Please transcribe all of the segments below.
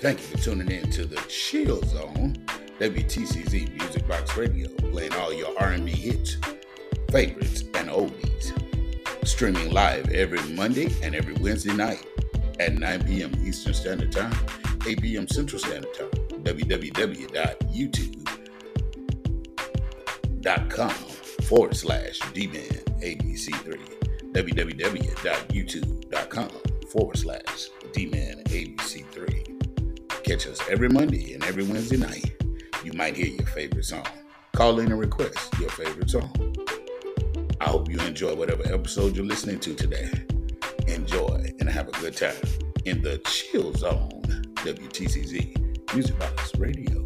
Thank you for tuning in to the Chill Zone, WTCZ Music Box Radio, playing all your R&B hits, favorites, and oldies. Streaming live every Monday and every Wednesday night at 9 p.m. Eastern Standard Time, 8 p.m. Central Standard Time. www.youtube.com forward slash dman ABC3. www.youtube.com forward slash dman ABC3. Catch us every Monday and every Wednesday night. You might hear your favorite song. Call in and request your favorite song. I hope you enjoy whatever episode you're listening to today. Enjoy and have a good time in the chill zone. WTCZ Music Box Radio.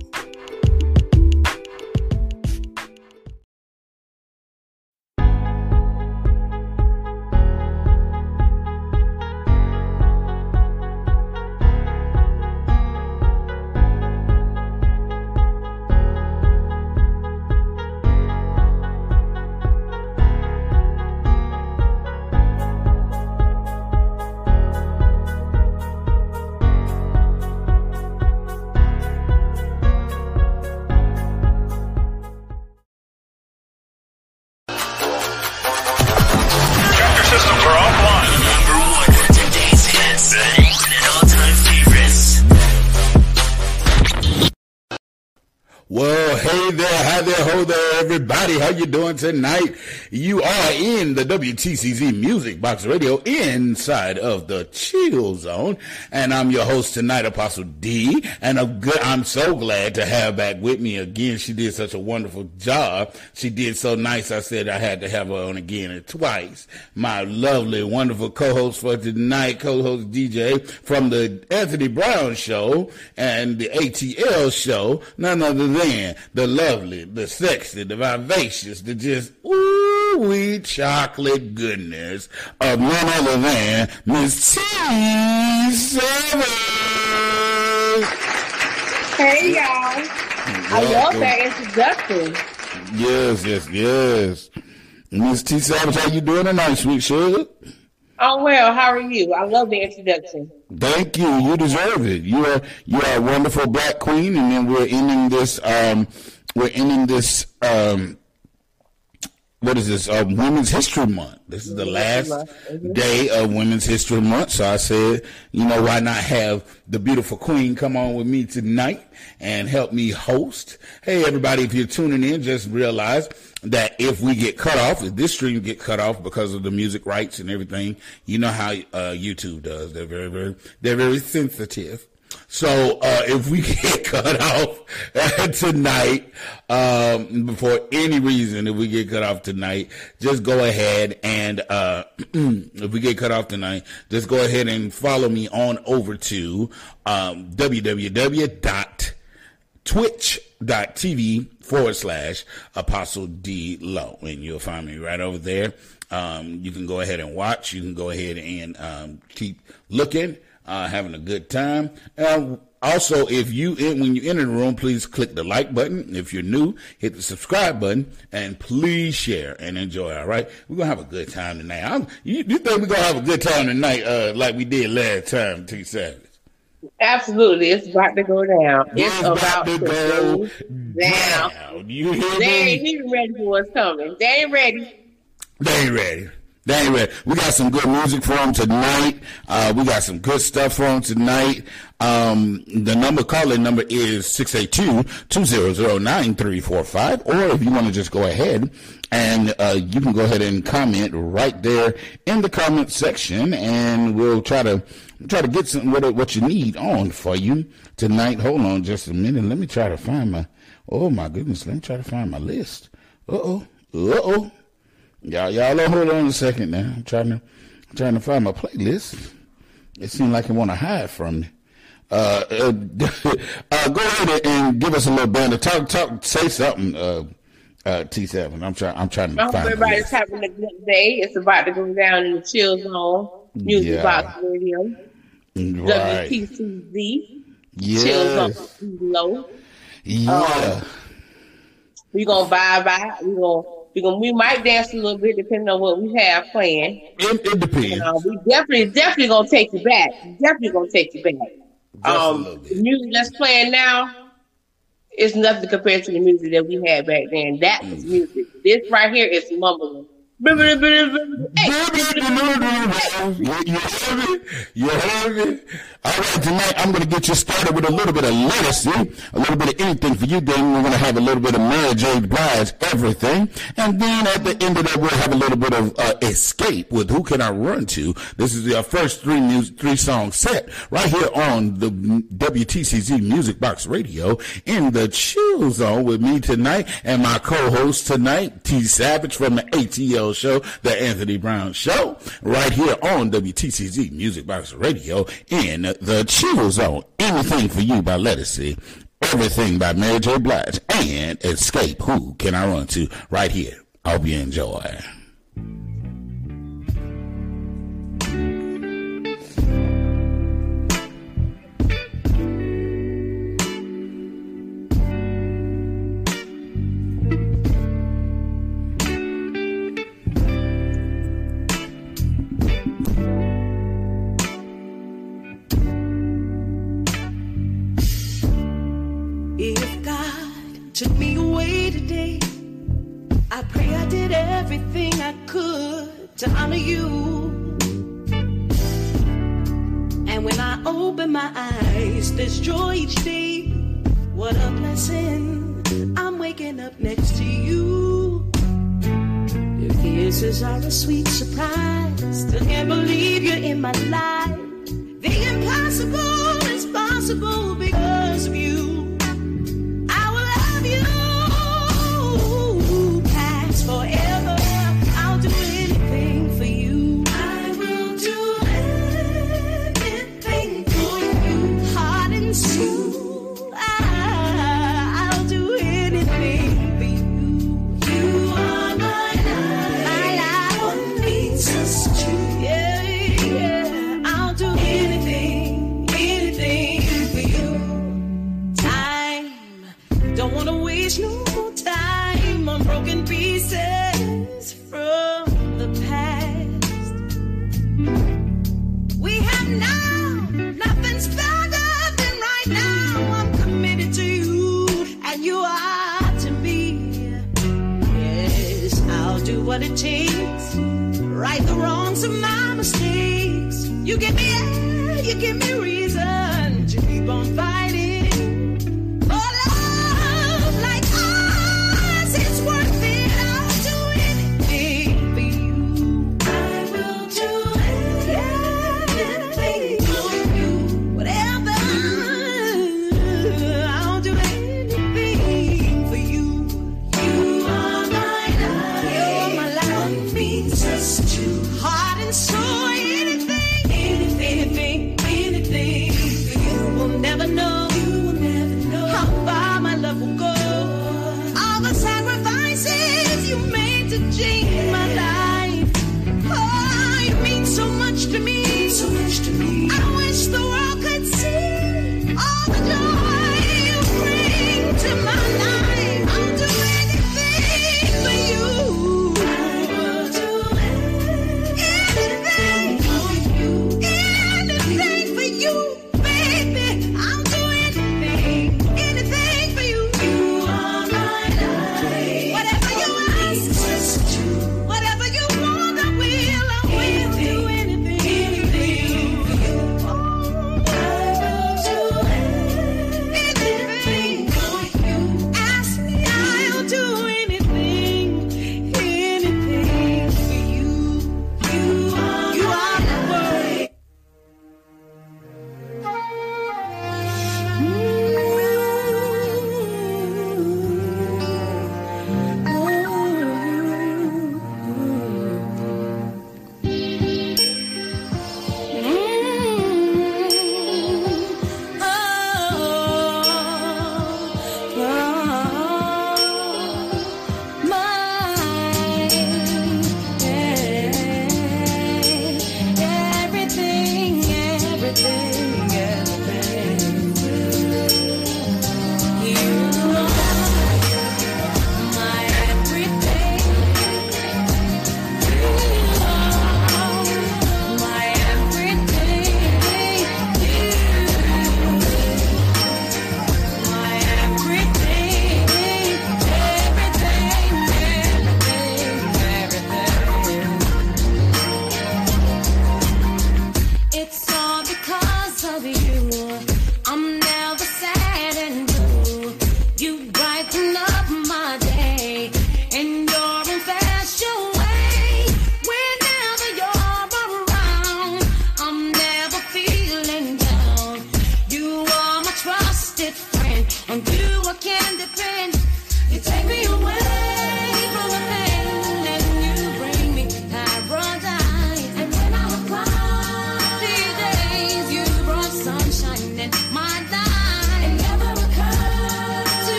How you doing tonight? You are in the WTCZ Music Box Radio inside of the Chill Zone, and I'm your host tonight, Apostle D. And I'm good. I'm so glad to have back with me again. She did such a wonderful job. She did so nice. I said I had to have her on again and twice. My lovely, wonderful co-host for tonight, co-host DJ from the Anthony Brown Show and the ATL Show. None other than the lovely, the sexy, the vivacious, the just ooh wee chocolate goodness of none other than Miss T Seven. Hey y'all. I love that introduction. Yes, yes, yes. Miss T Savage, how you doing tonight, sweet sugar? Oh well, how are you? I love the introduction. Thank you. You deserve it. You are you are a wonderful black queen, and then we're ending this. Um, we're ending this. Um, what is this? Um, Women's History Month. This is the last day of Women's History Month. So I said, you know, why not have the beautiful queen come on with me tonight and help me host? Hey, everybody, if you're tuning in, just realize that if we get cut off, if this stream get cut off because of the music rights and everything, you know how uh, YouTube does. They're very, very, they're very sensitive. So uh, if we get cut off tonight, um, for any reason, if we get cut off tonight, just go ahead and uh, if we get cut off tonight, just go ahead and follow me on over to um, www twitch.tv forward slash apostle d low and you'll find me right over there. Um, you can go ahead and watch. You can go ahead and um, keep looking uh, having a good time uh, also if you in, when you enter the room please click the like button if you're new hit the subscribe button and please share and enjoy all right we're gonna have a good time tonight I'm, you, you think we're gonna have a good time tonight uh, like we did last time t savage Absolutely, it's about to go down. It's, It's about, to go down. down. You hear They me? ain't even ready for what's coming. They ain't ready. They ain't ready. Ready. We got some good music for them tonight. Uh, we got some good stuff for them tonight. Um, the number, calling number is 682-200-9345. Or if you want to just go ahead and, uh, you can go ahead and comment right there in the comment section and we'll try to, try to get some, what, what you need on for you tonight. Hold on just a minute. Let me try to find my, oh my goodness. Let me try to find my list. Uh-oh. Uh-oh. Y'all, y'all hold on a second now. I'm trying to, I'm trying to find my playlist. It seemed like it want to hide from me. Uh, uh, uh, go ahead and give us a little band. Talk, talk, say something. Uh, uh, T7. I'm trying. I'm trying to I hope everybody's having a good day. It's about to go down in the chill zone. Music Yeah. Box Radio. Right. WTCZ. Chill zone below. Yeah. We gonna vibe out. We gonna we we might dance a little bit depending on what we have playing. It, it depends. Uh, we definitely definitely gonna take you back. Definitely gonna take you back. a Um, the music that's playing now is nothing compared to the music that we had back then. That was music. This right here is mumbling. You, you? All right, tonight I'm going to get you started with a little bit of Ledisi, a little bit of anything for you. Then we're going to have a little bit of Mary J. Blige, everything. And then at the end of that, we'll have a little bit of uh, Xscape with Who Can I Run To? This is our first three music, three song set right here on the WTCZ Music Box Radio in the chill zone with me tonight and my co-host tonight, T Savage from the ATL show, the Anthony Brown show, right here on WTCZ Music Box Radio in the chill zone. Anything for you by Ledisi. Everything by Mary J. Blige and Xscape. Who can I run to? Right here. I hope you enjoy.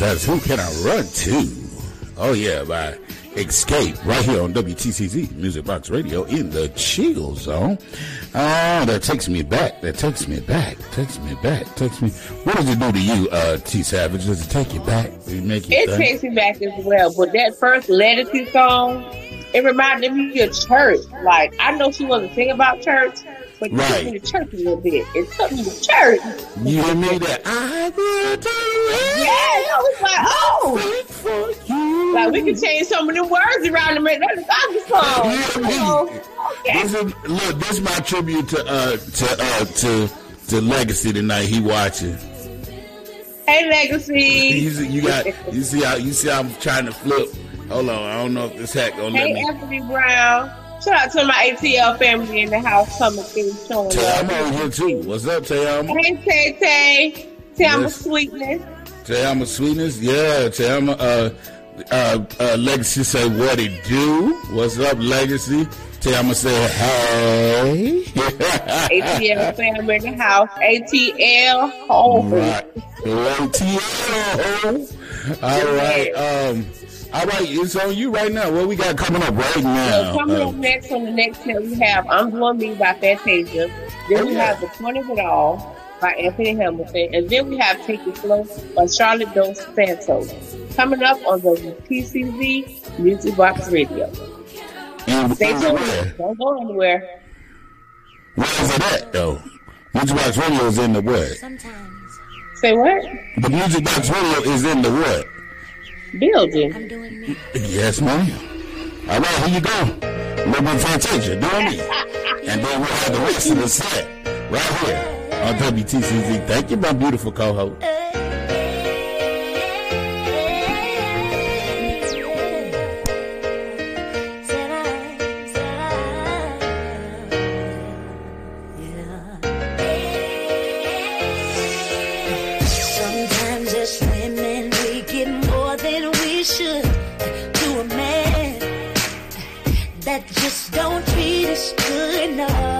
That's Who Can I Run To? Oh yeah, by Xscape, right here on WTCZ Music Box Radio in the chill zone. Oh, that takes me back. That takes me back. Takes me back. Takes me. What does it do to you, uh, T Savage? Does it take you back? Make you It think? takes me back as well. But that first Legacy song, it reminded me of church. Like I know she wasn't singing about church, but it Right. took me to church a little bit. It took me to church. You hear me? That I will do Yeah, I was like, oh, for you. like we can change some of the words around to make that a gospel song. Yeah, me. So, okay. This is look. This is my tribute to uh to uh to to Legacy tonight. He watching. Hey, Legacy. You see, you got you see how you see how I'm trying to flip. Hold on, I don't know if this hack gonna let Hey, me. Anthony Brown. Shout out to my ATL family in the house coming through showing Tay, I'm over here too. What's up, Tay? Hey, Tay Tay. Tell Yes. sweetness. Tay, I'm a sweetness. Yeah, Tay, I'm a uh, uh, uh, Legacy say what it do. What's up, Legacy? Tay, I'm gonna say hey. ATL family in the house. ATL home. Right. ATL. All right. Um. All right. It's on you right now. What we got coming up right now? So coming Uh, up next on the next set, we have I'm Doing Me by Fantasia. Then we yeah. have The Point of It All by Anthony Hamilton. And then we have Take It Slow by Charlotte Dos Santos. Coming up on the PCZ Music Box Radio. and Stay tuned. Don't go anywhere. Where is it at though? Music Box Radio is in the what? Sometimes Say what? The Music Box Radio is in the what? Building. I'm doing me. Yes, ma'am. All right, here you go. A little bit of Fantasia, doing me. And then we'll have the rest of the set right here on WTCZ. Thank you, my beautiful co-host. Sometimes just don't treat us good enough.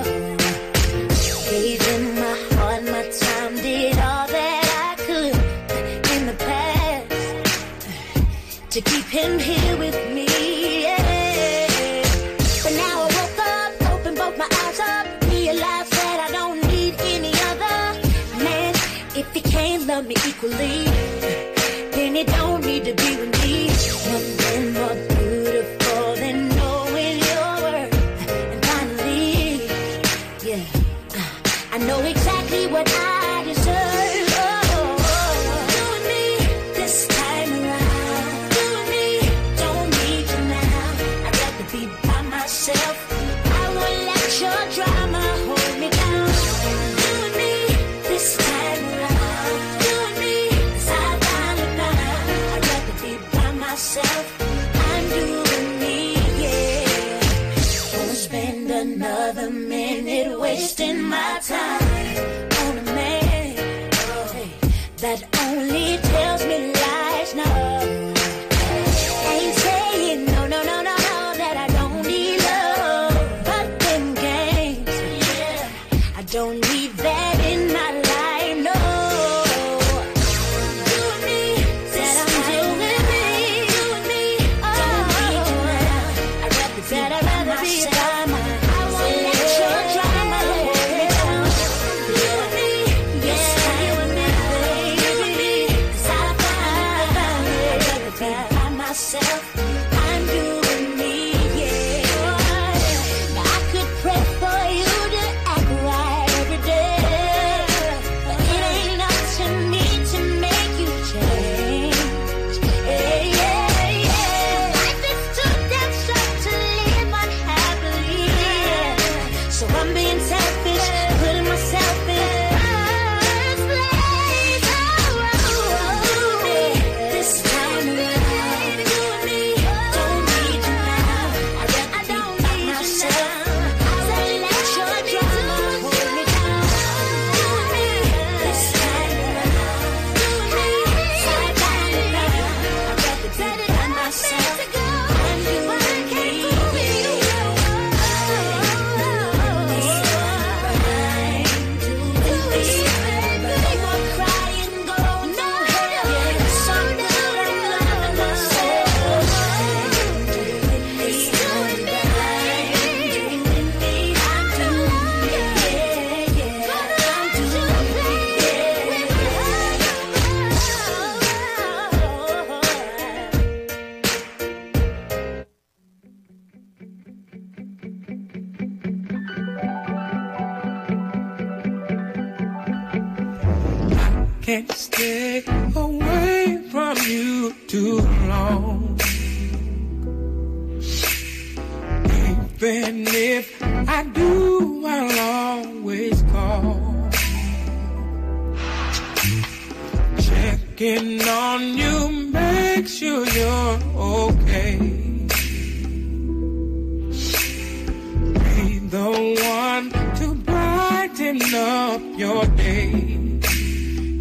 brighten up your day.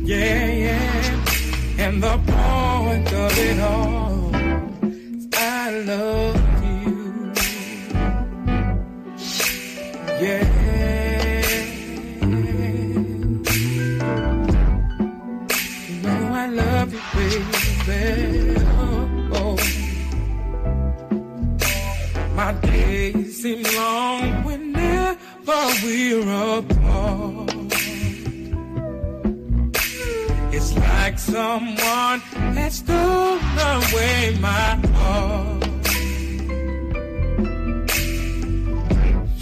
Yeah, yeah. And the point of it all someone that stole away my heart.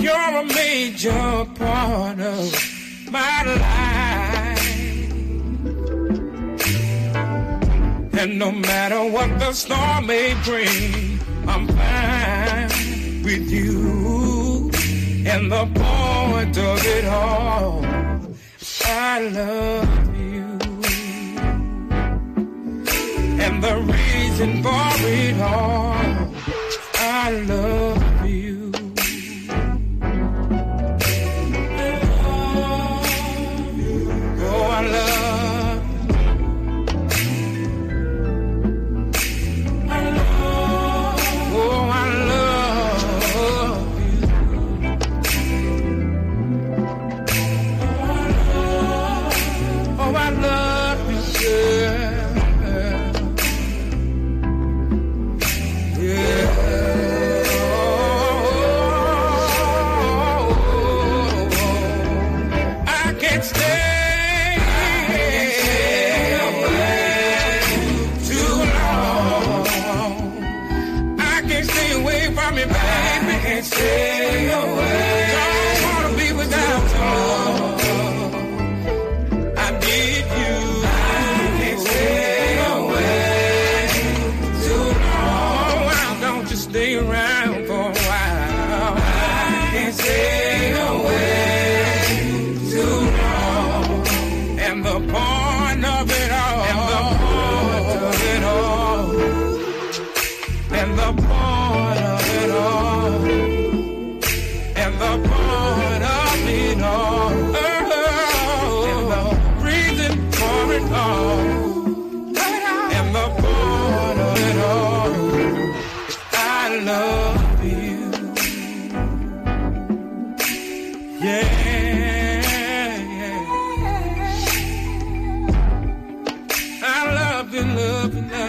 You're a major part of my life. And no matter what the storm may bring, I'm fine with you. And the point of it all, I love. and the reason for it all. I love. nothing else.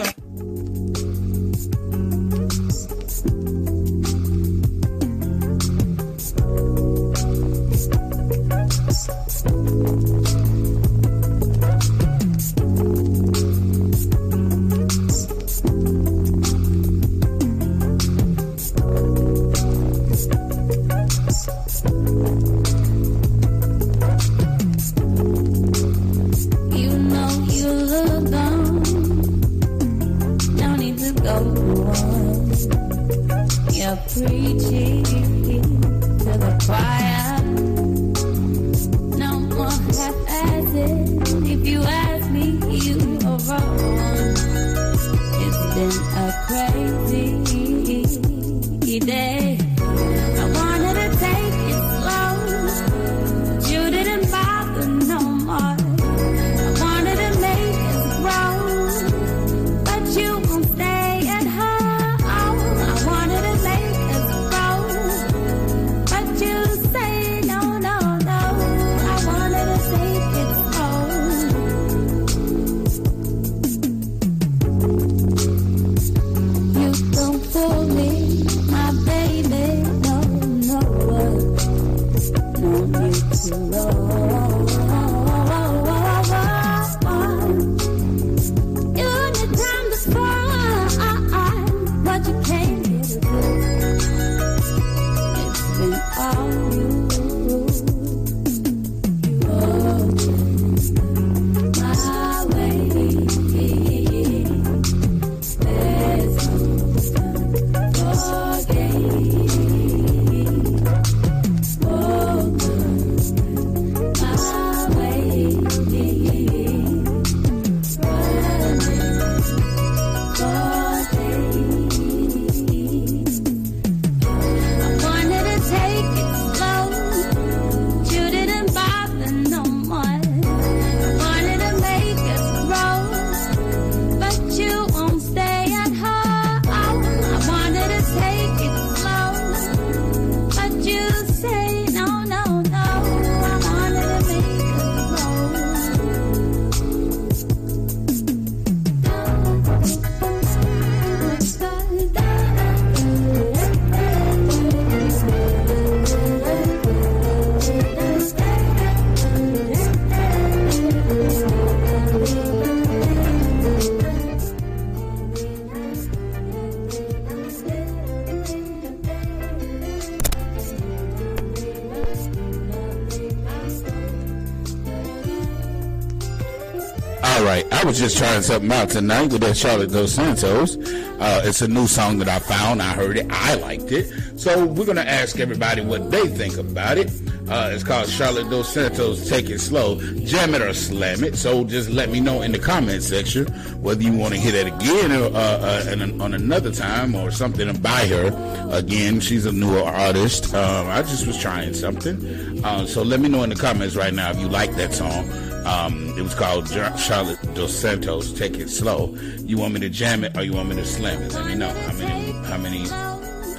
Right. I was just trying something out tonight with that Charlotte Dos Santos. Uh, it's a new song that I found. I heard it. I liked it. So we're going to ask everybody what they think about it. Uh, it's called Charlotte Dos Santos Take It Slow. Jam it or slam it. So just let me know in the comment section whether you want to hear that again or, uh, uh, on another time or something buy her again. She's a newer artist. Um, I just was trying something. Uh, so let me know in the comments right now if you like that song. Um, it was called Charlotte Dos Santos. Take it slow. You want me to jam it or you want me to slam it? Let me know. How many? How many?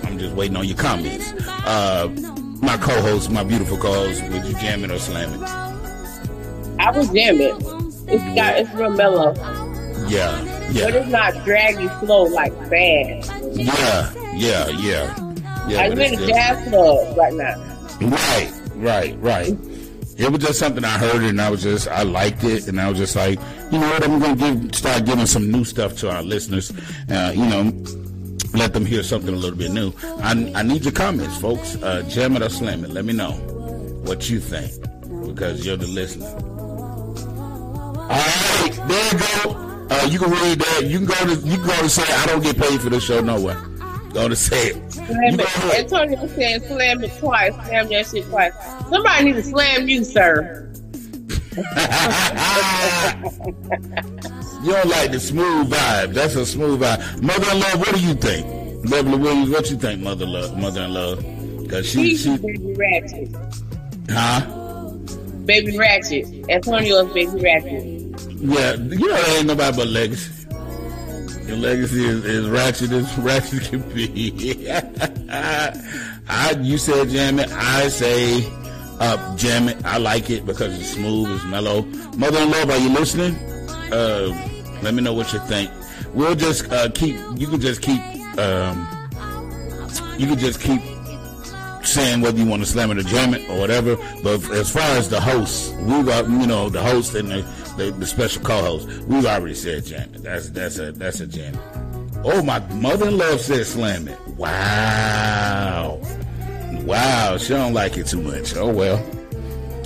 I'm just waiting on your comments. Uh, my co-host, my beautiful co-host, would you jam it or slam it? I would jam it. It's got it's real mellow, Yeah, but it's not draggy slow like bad. yeah, yeah, yeah. Yeah, I'm in a jazz club right now. Right, right, right. It was just something I heard and I was just I liked it and I was just like, you know what, I'm gonna give start giving some new stuff to our listeners. Uh, you know, let them hear something a little bit new. I, I need your comments, folks. Uh, jam it or slam it. Let me know what you think because you're the listener. All right, there you go. Uh, you can read that. You can go to you can go to say I don't get paid for this show nowhere. Go to say it. Slam it. Antonio said slam it twice. Slam that shit twice. Somebody need to slam you, sir. You don't like the smooth vibe. That's a smooth vibe. Mother-in-law, what do you think? Beverly Williams, what you think, mother-in-law? Mother-in-law, because she, He's she, baby ratchet. huh? Baby ratchet. Antonio's baby ratchet. Yeah, you know ain't nobody but legacy. Your legacy is, is ratchet as ratchet can be. I, you said jam it. I say uh, jam it. I like it because it's smooth, it's mellow. Mother-in-law, are you listening? Uh, let me know what you think. We'll just uh, keep. You can just keep. Um, you can just keep saying whether you want to slam it or jam it or whatever. But as far as the hosts, we got you know the host and the, the, the special co-host. We've already said Janet. That's that's a that's a jam. Oh, my mother-in-law said slam it. Wow, wow. She don't like it too much. Oh well.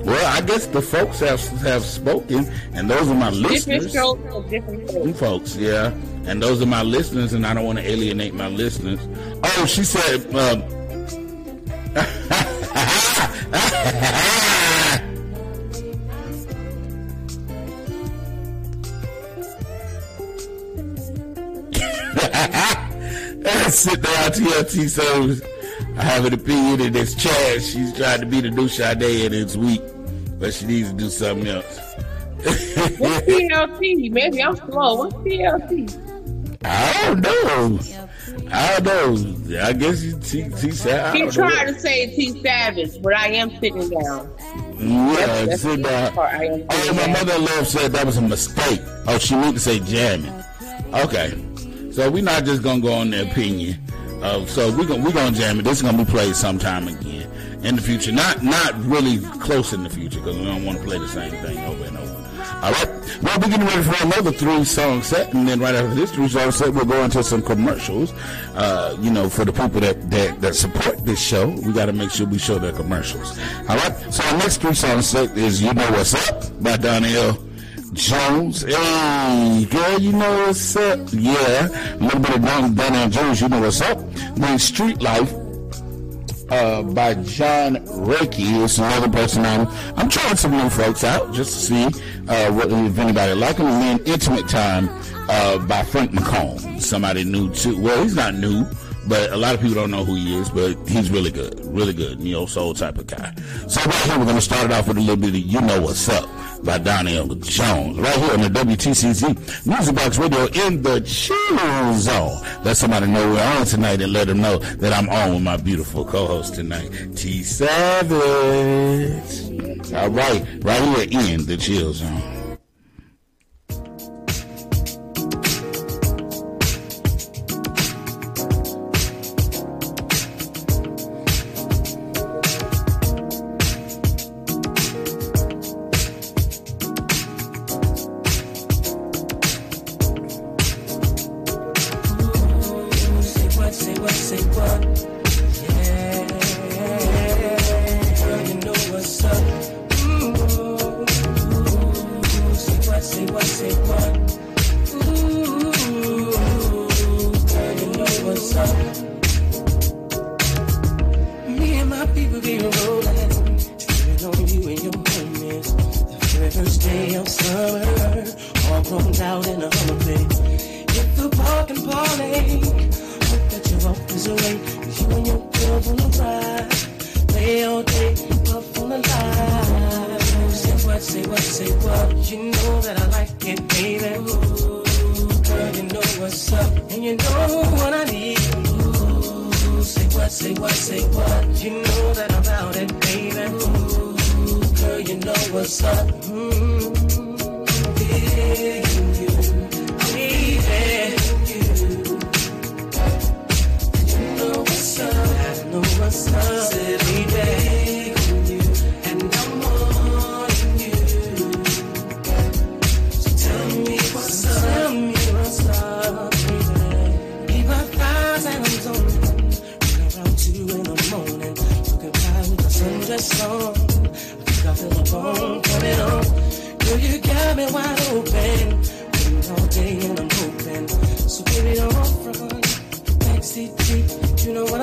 Well, I guess the folks have have spoken, and those are my listeners. different folks, yeah. And those are my listeners, and I don't want to alienate my listeners. Oh, she said, um, sit down TLT service. I have an opinion in this chat. She's trying to be the new Sade and it's weak, but she needs to do something else. What's TLT? Maybe I'm slow. What's TLT? I don't know. I don't know. I guess she, she said, I He tried to say T Savage, but I am sitting down. Yeah, That's sit down. part I am Oh, my mother-in-law said that was a mistake. Oh, she meant to say jamming. Okay, so we're not just gonna go on the opinion. Of, so we're gonna we're gonna jam it. This is gonna be played sometime again in the future. Not not really close in the future because we don't want to play the same thing over and over. All right. Well, we're getting ready for another three-song set, and then right after this three-song set, we'll go into some commercials. Uh, you know, for the people that, that that support this show, we got to make sure we show their commercials. All right. So our next three-song set is "You Know What's Up" by Donell Jones. Hey, girl, you know what's up? Yeah, a little bit of Don- Donell Jones. You know what's up? Then "Street Life." uh, by John Reiki. It's another person I'm, I'm trying some new folks out just to see uh, what if anybody like them. And then Intimate Time uh, by Frank McComb. Somebody new too. Well, he's not new. But a lot of people don't know who he is, but he's really good, really good, neo soul type of guy. So right here, we're going to start it off with a little bit of "You Know What's Up" by Donell Jones, right here on the WTCZ Music Box Radio in the Chill Zone. Let somebody know we're on tonight and let them know that I'm on with my beautiful co-host tonight, T Savage. All right, right here in the Chill Zone. Say what, say what? You know that I'm out and baby. Ooh, girl, you know what's up. Mm-hmm. Yeah, you, baby. You know what's up. I know what's up.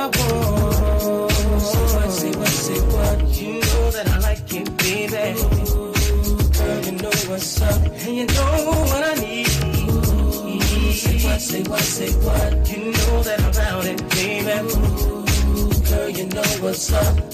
I want. What, say what, say what? You know that I like it, baby. Ooh, girl, you know what's up, and you know what I need. Ooh, say what, say what, say what? You know that I'm it, baby. Ooh, girl, you know what's up.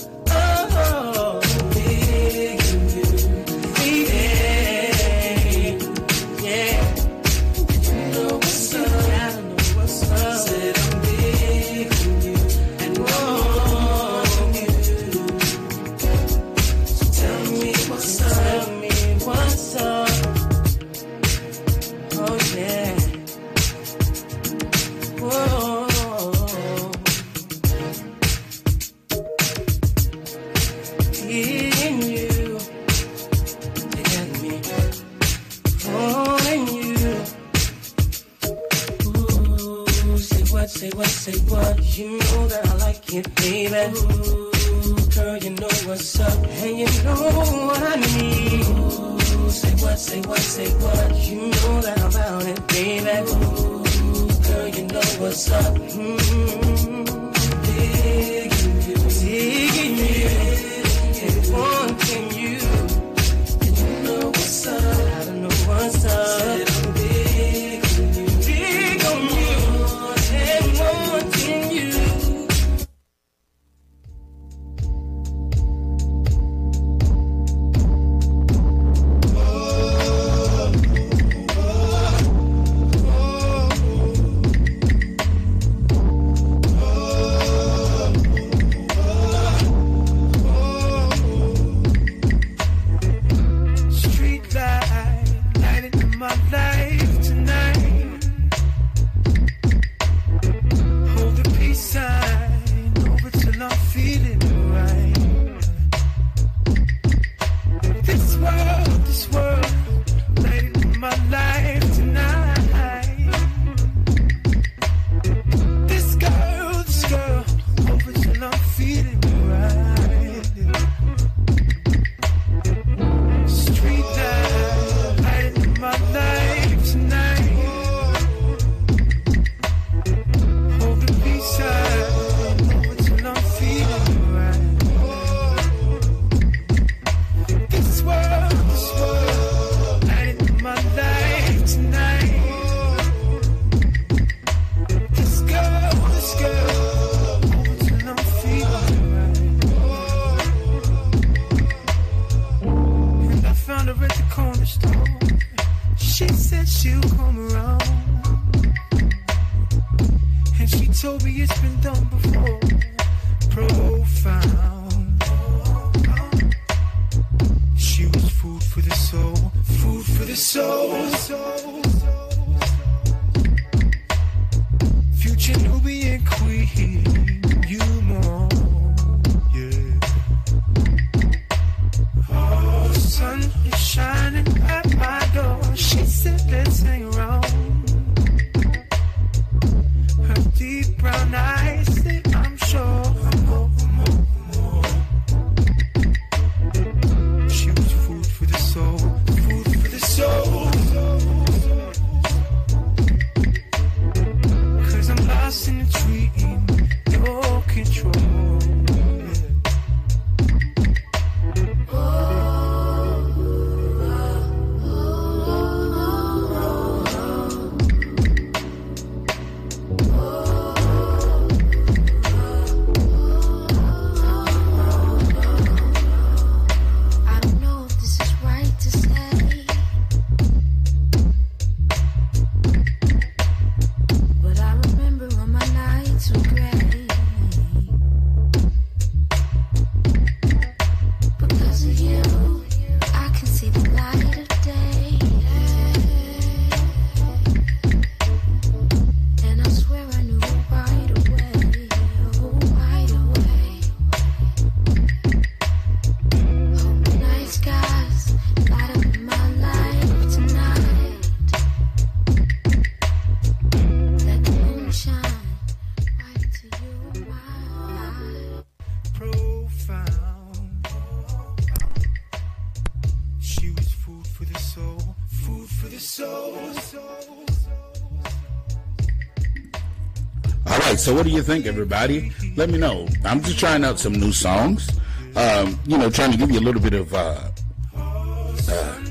Right. So, what do you think, everybody? Let me know. I'm just trying out some new songs. Um, you know, trying to give you a little bit of. Uh, uh,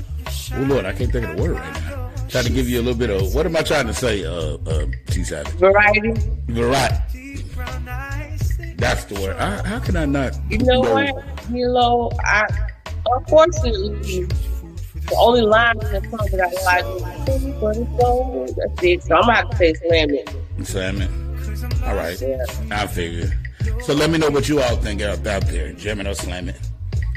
oh Lord, I can't think of the word right now. Trying to give you a little bit of. What am I trying to say? Uh, uh, T Savage. Variety. Variety. That's the word. How, how can I not? You know what? You know, I unfortunately the only line in the song that I like is "But it's gold." That's it. So I'm gonna have to say "Slam It." Slam it. All right. Yeah. I figure. So let me know what you all think out, out there. Jam it or slam it.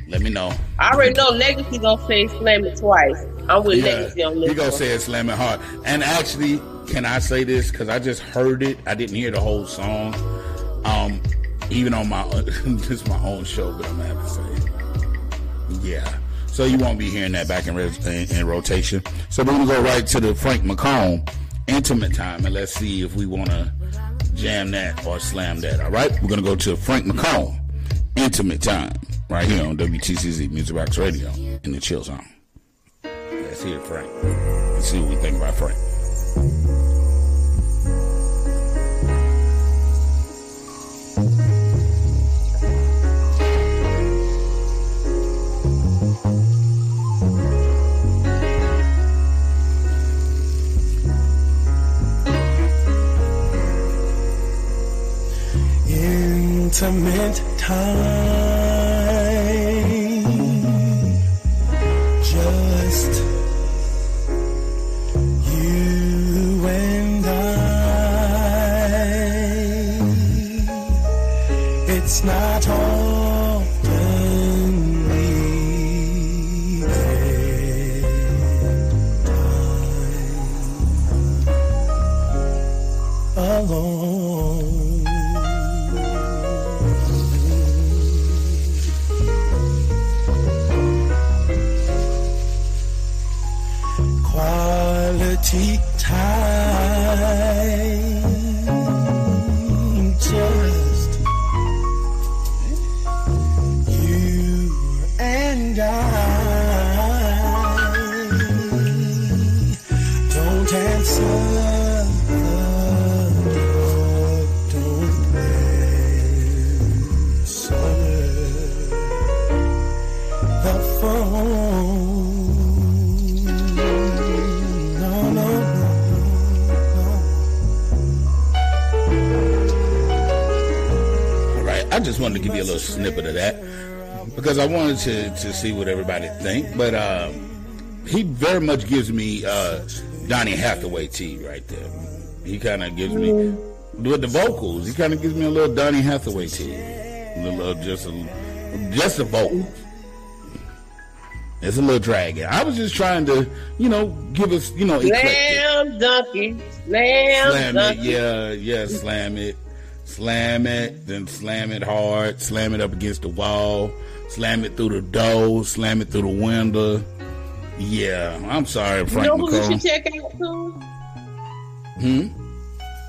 Let me know. I already know Legacy gonna say "Slam It" twice. I'm with Yeah, Legacy on you this. gonna one. say it slamming hard. And actually, can I say this? Because I just heard it. I didn't hear the whole song. Um, even on my this my own show, but I'm gonna have to say, it. yeah. So you won't be hearing that back in, in, in rotation. So we're gonna go right to the Frank McComb intimate time, and let's see if we want to jam that or slam that. All right, we're gonna go to Frank McComb intimate time right here on WTCZ Music Box Radio in the Chill Zone. Let's hear Frank. Let's see what we think about Frank. Intimate time. To give you a little snippet of that because I wanted to, to see what everybody think. But uh, he very much gives me uh, Donny Hathaway T right there. He kind of gives me with the vocals. He kind of gives me a little Donny Hathaway T. A little, uh, just a just the vocals. It's a little dragon. I was just trying to, you know, give us, you know, eclectic. Slam donkey, slam, Slam it, yeah, yeah, slam it. Slam it, then slam it hard, slam it up against the wall, slam it through the door, slam it through the window. Yeah, I'm sorry, Frank. You know who you should check out too? Hmm?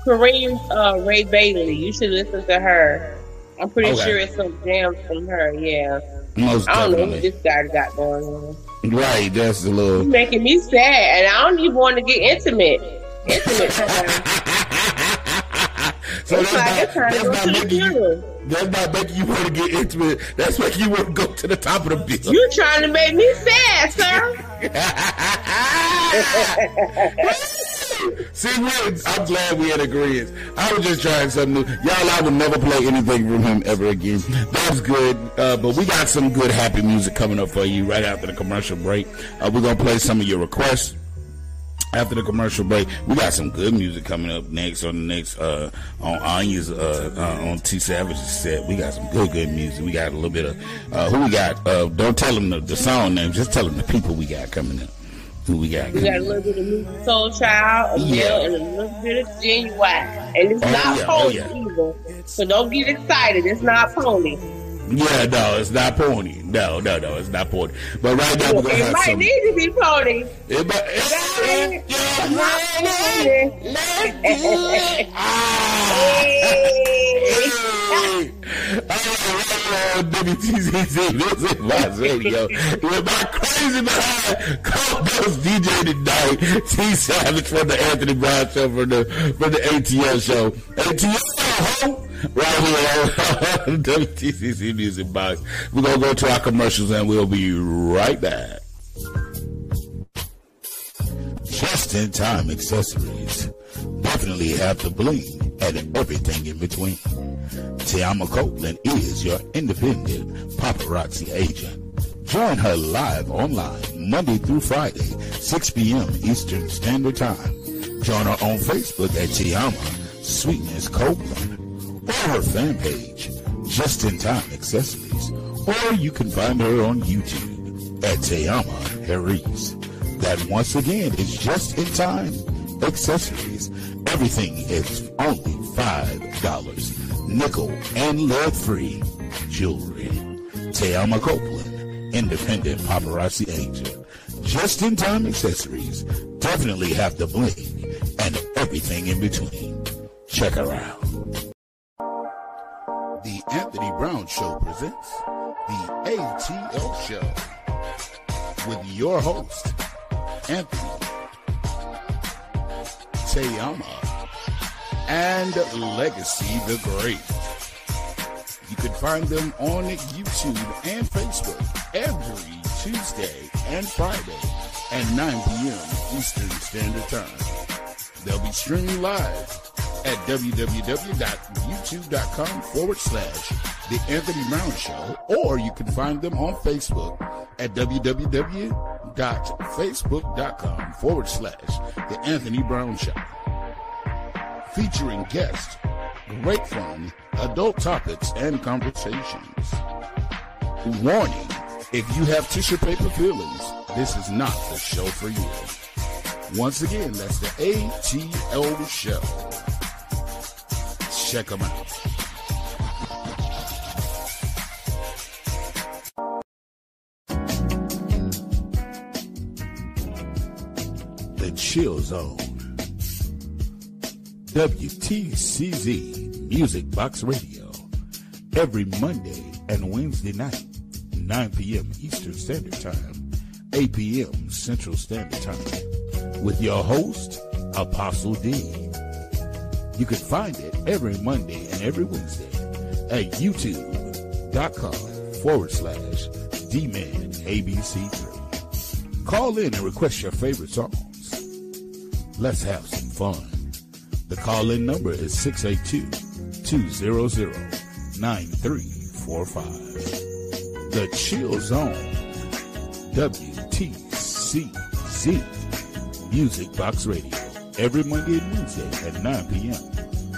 Kareem uh, Ray Bailey. You should listen to her. I'm pretty Okay. sure it's some jams from her. Yeah. Most I don't know definitely. what this guy got going on. Right, that's a little. making me sad, and I don't even want to get intimate. Intimate. So it's like it's time to go to the making you, that's not making you want to get intimate. That's making you want to go to the top of the bill. You trying to make me sad, sir? See, we're, I'm glad we had agreement. I was just trying something new. Y'all, I would never play anything from him ever again. That's good. Uh, but we got some good, happy music coming up for you right after the commercial break. Uh, we're going to play some of your requests. After the commercial break, we got some good music coming up next on the next uh, on Anya's uh, uh, on T Savage's set. We got some good good music. We got a little bit of uh, who we got. Uh, don't tell them the, the song name. Just tell them the people we got coming up. Who we got? We got a little bit of Musiq Soulchild, a Yeah. And a little bit of Ginuwine. And it's Oh, not yeah, oh, pony yeah. either. So don't get excited. It's not pony. Yeah, no, it's not pony. No, no, no, it's not pony. But right now we're gonna It have might some. need to be pony. It might, It's it, not pony. Ah. Hey. Hey. Oh, WTCZ, this is my radio. With my crazy behind co-host DJ tonight, T Savage from the Anthony Brown Show for the for the ATL show. ATL right here on WTCZ Music Box. We're gonna go to our commercials and we'll be right back. Just in time accessories. Definitely have the bling and everything in between. Tiama Copeland is your independent paparazzi agent. Join her live online Monday through Friday, 6 p.m. Eastern Standard Time. Join her on Facebook at Tiama Sweetness Copeland or her fan page, Just in Time Accessories. Or you can find her on YouTube at Tiama Harris. That once again is Just in Time Accessories. Everything is only $5. Nickel and lead free jewelry. Tiama Copeland, independent paparazzi agent. Just in time accessories. Definitely have the bling and everything in between. Check her out. Anthony Brown Show presents the ATL Show with your host, Anthony Tayama and Legacy the Great. You can find them on YouTube and Facebook every Tuesday and Friday at 9 p.m. Eastern Standard Time. They'll be streaming live at www.youtube.com forward slash The Anthony Brown Show, or you can find them on Facebook at www.facebook.com forward slash The Anthony Brown Show. Featuring guests, great fun, adult topics, and conversations. Warning, if you have tissue paper feelings, this is not the show for you. Once again, that's the ATL Show. Check them out. The Chill Zone. WTCZ Music Box Radio. Every Monday and Wednesday night, 9 p.m. Eastern Standard Time, 8 p.m. Central Standard Time. With your host, Apostle D. You can find it every Monday and every Wednesday at youtube.com forward slash D-Man ABC3. Call in and request your favorite songs. Let's have some fun. The call-in number is 682-200-9345. The Chill Zone, WTCZ, Music Box Radio, every Monday and Wednesday at 9 p.m.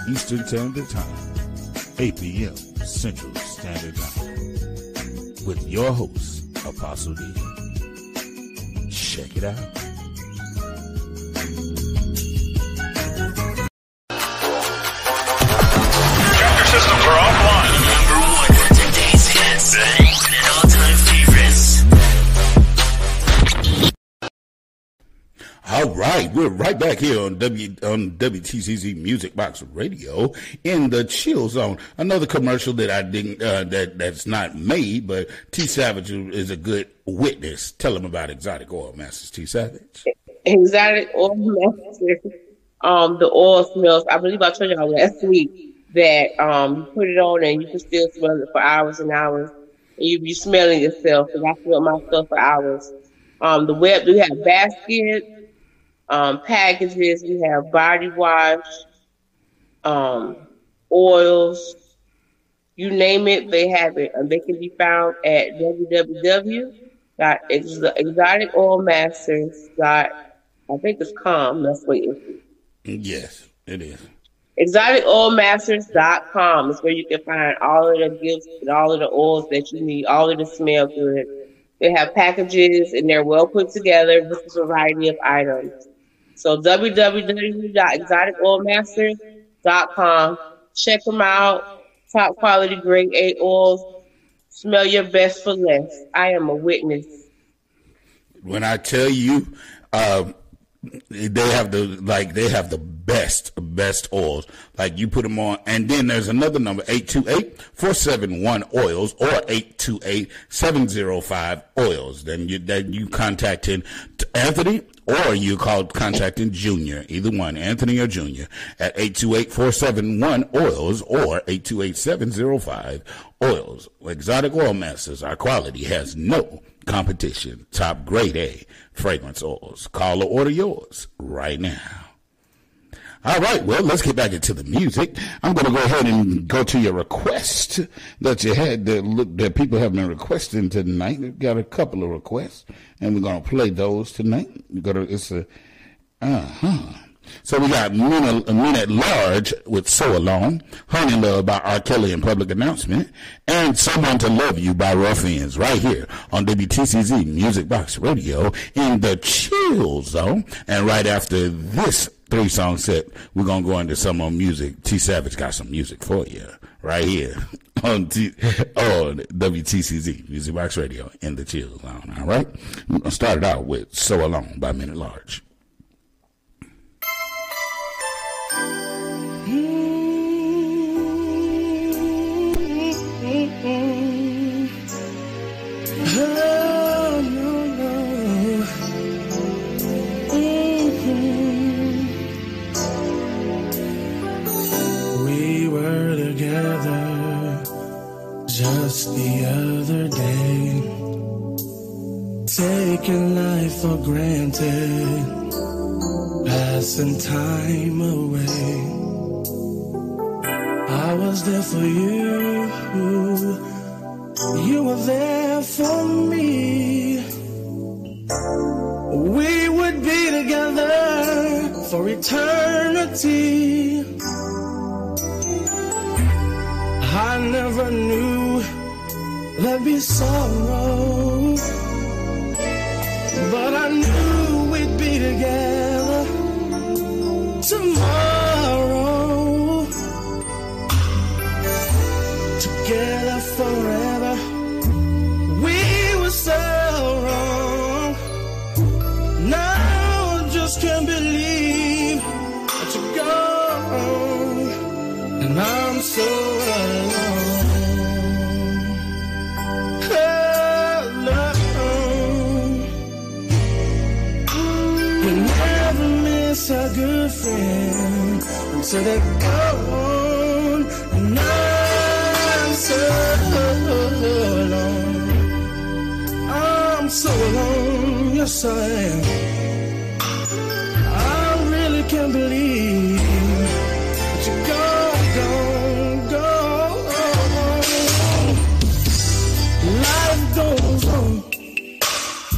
Eastern Standard Time, 8 p.m. Central Standard Time. With your host, Apostle D. Check it out. We're right back here on W on WTCZ Music Box Radio in the Chill Zone. Another commercial that I didn't uh, that that's not made, but T Savage is a good witness. Tell him about Exotic Oil Masters. T Savage. exotic oil master. Um, the oil smells. I believe I told y'all last week that um, you put it on and you can still smell it for hours and hours, and you be smelling yourself. And I smell myself for hours. Um, the web we have basket, um, packages. We have body wash, um, oils. You name it, they have it, and they can be found at www.exoticoilmasters.com. I think it's com. That's what it is. Yes, it is. ExoticOilMasters.com is where you can find all of the gifts and all of the oils that you need, all of the smell good. They have packages and they're well put together with a variety of items. So www.exoticoilmasters.com. Check them out. Top quality grade A oils. Smell your best for less. I am a witness. When I tell you, uh, they have the like they have the best best oils. Like you put them on and then there's another number 828-471 oils or 828-705 oils. Then you then you contacting Anthony or you call contacting Junior either one Anthony or Junior at 828-471 oils or 828-705 oils. Exotic oil masters our quality has no competition top grade A fragrance oils call or order yours right now all right, well, let's get back into the music. I'm going to go ahead and go to your request that you had that, look, that people have been requesting tonight. We've got a couple of requests, and we're going to play those tonight. We're gonna, it's a, uh huh. So we got Men, Men at Large with So Alone, Honey Love by R. Kelly and Public Announcement, and Someone to Love You by Ruff Endz right here on WTCZ Music Box Radio in the chill zone. And right after this three song set, we're going to go into some more music. T Savage got some music for you right here on, T- on WTCZ Music Box Radio in the chill zone. All right. We're going to start it out with So Alone by Men at Large. No, no. Mhm. We were together just the other day, taking life for granted, passing time away. I was there for you. You were there for me. We would be together for eternity. I never knew there'd be sorrow, until they're gone. And I'm so alone. I'm so alone, yes I am. I really can't believe that you're gone, gone, gone. Life goes on,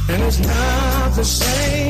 and it's not the same.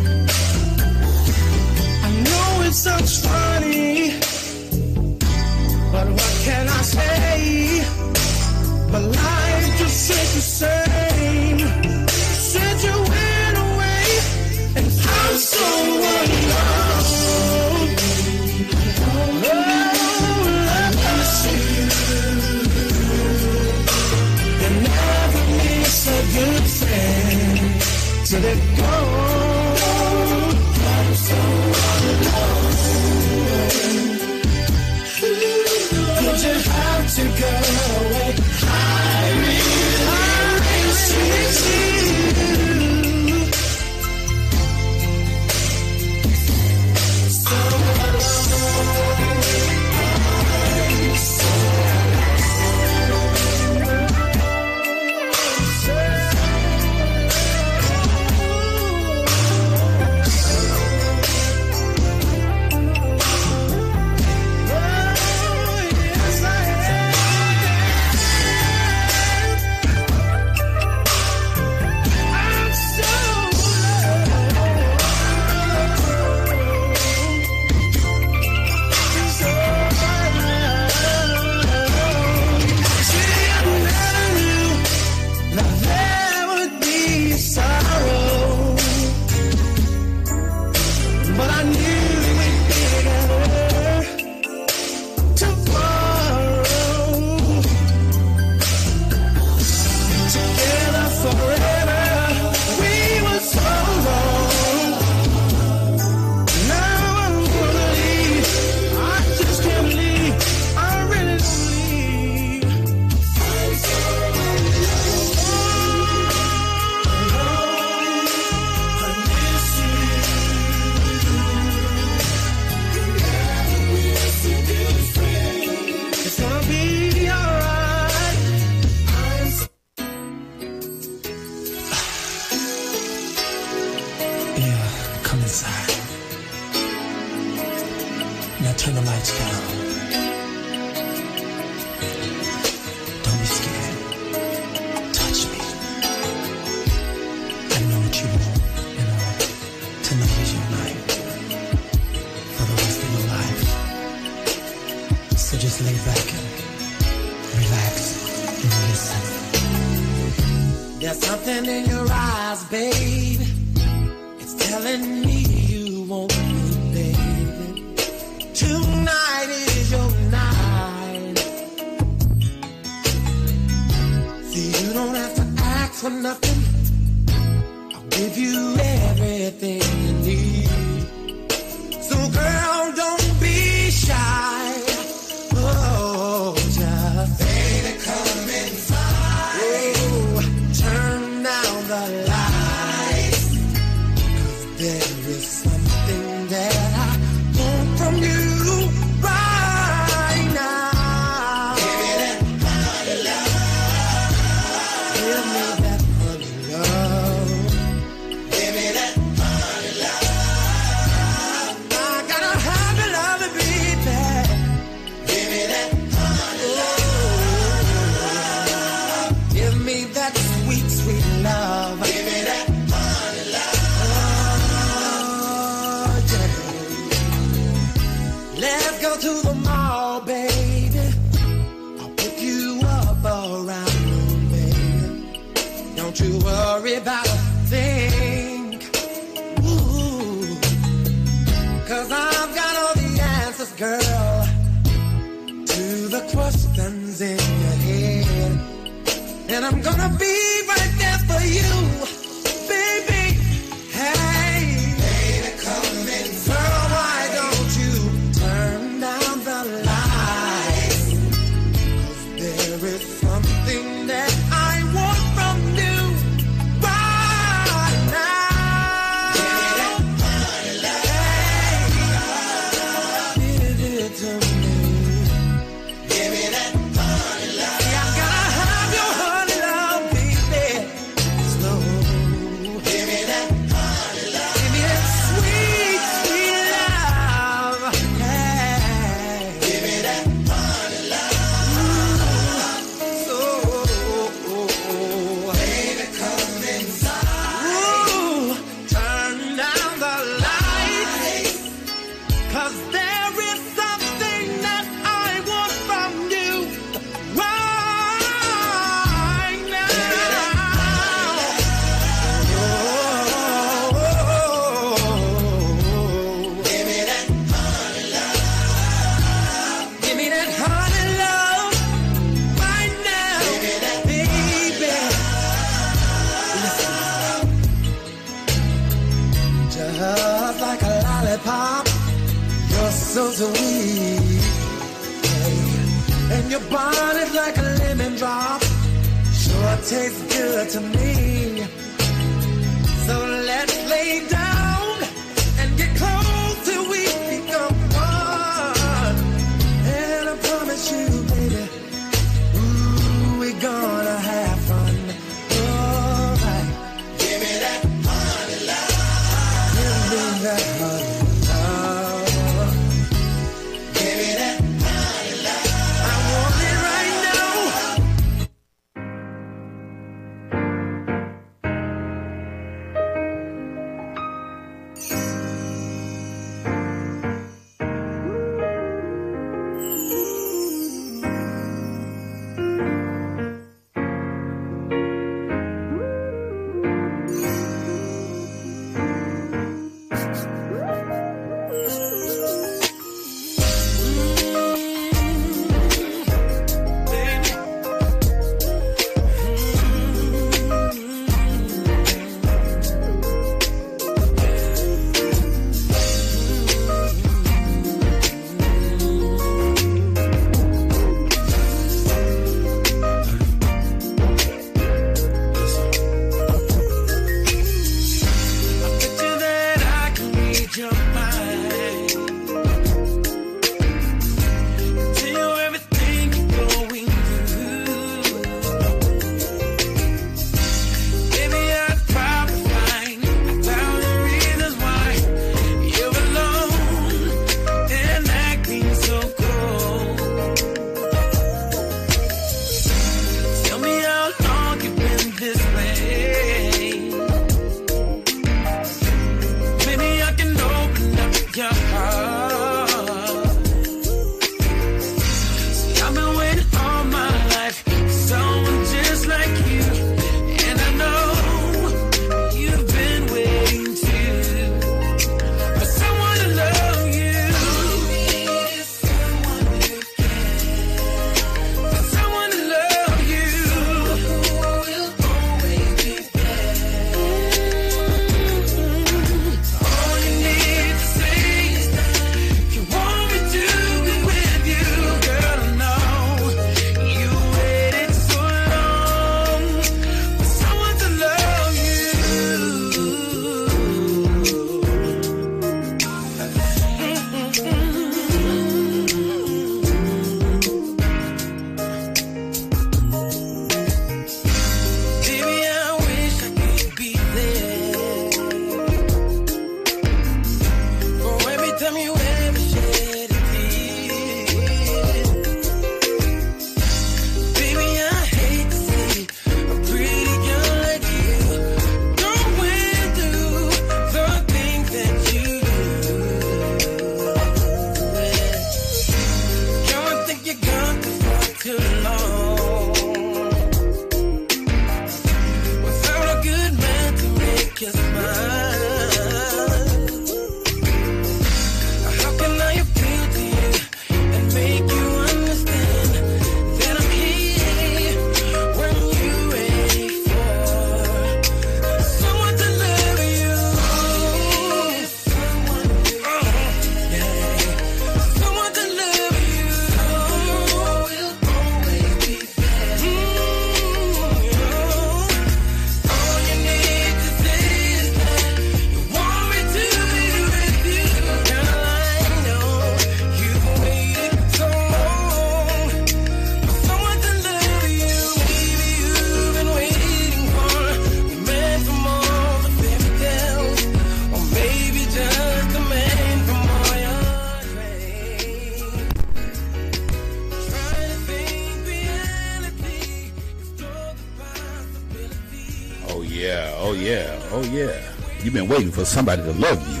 For somebody to love you.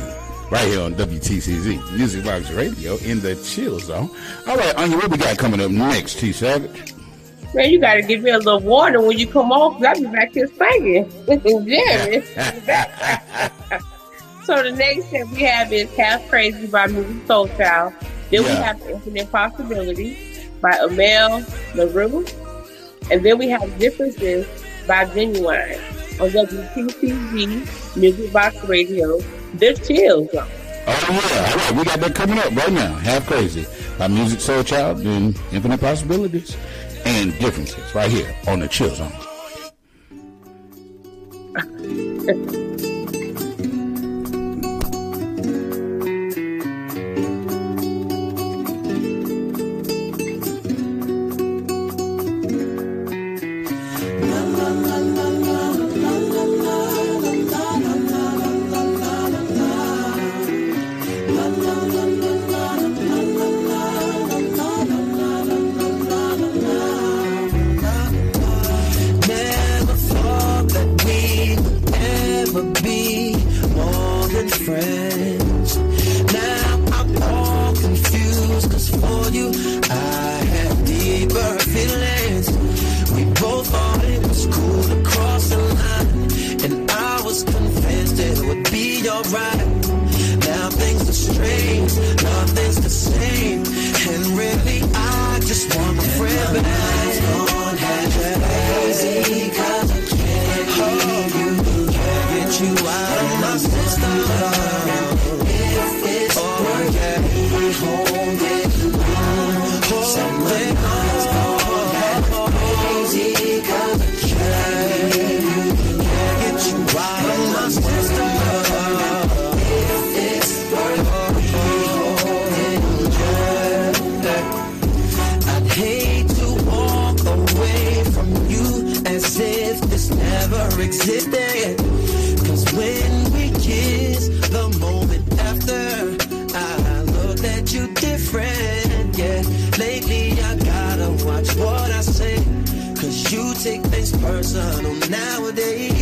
Right here on WTCZ, Music Box Radio in the chill zone. All right, Anya, what we got coming up next, T Savage? Man, you gotta give me a little warning when you come because I'll be back here singing and jamming. so the next step we have is Half Crazy by Musiq Soulchild. Then we Yeah. have Infinite Possibility by Amel Larrieux. And then we have Differences by Ginuwine on WTCZ Music Box Radio. The Chill Zone. Oh yeah, all right, we got that coming up right now. Half Crazy by Musiq Soulchild and Infinite Possibilities and Differences right here on the Chill Zone. existed. Cause when we kiss, the moment after, I looked at you different. Yeah, lately I gotta watch what I say. Cause you take things personal nowadays.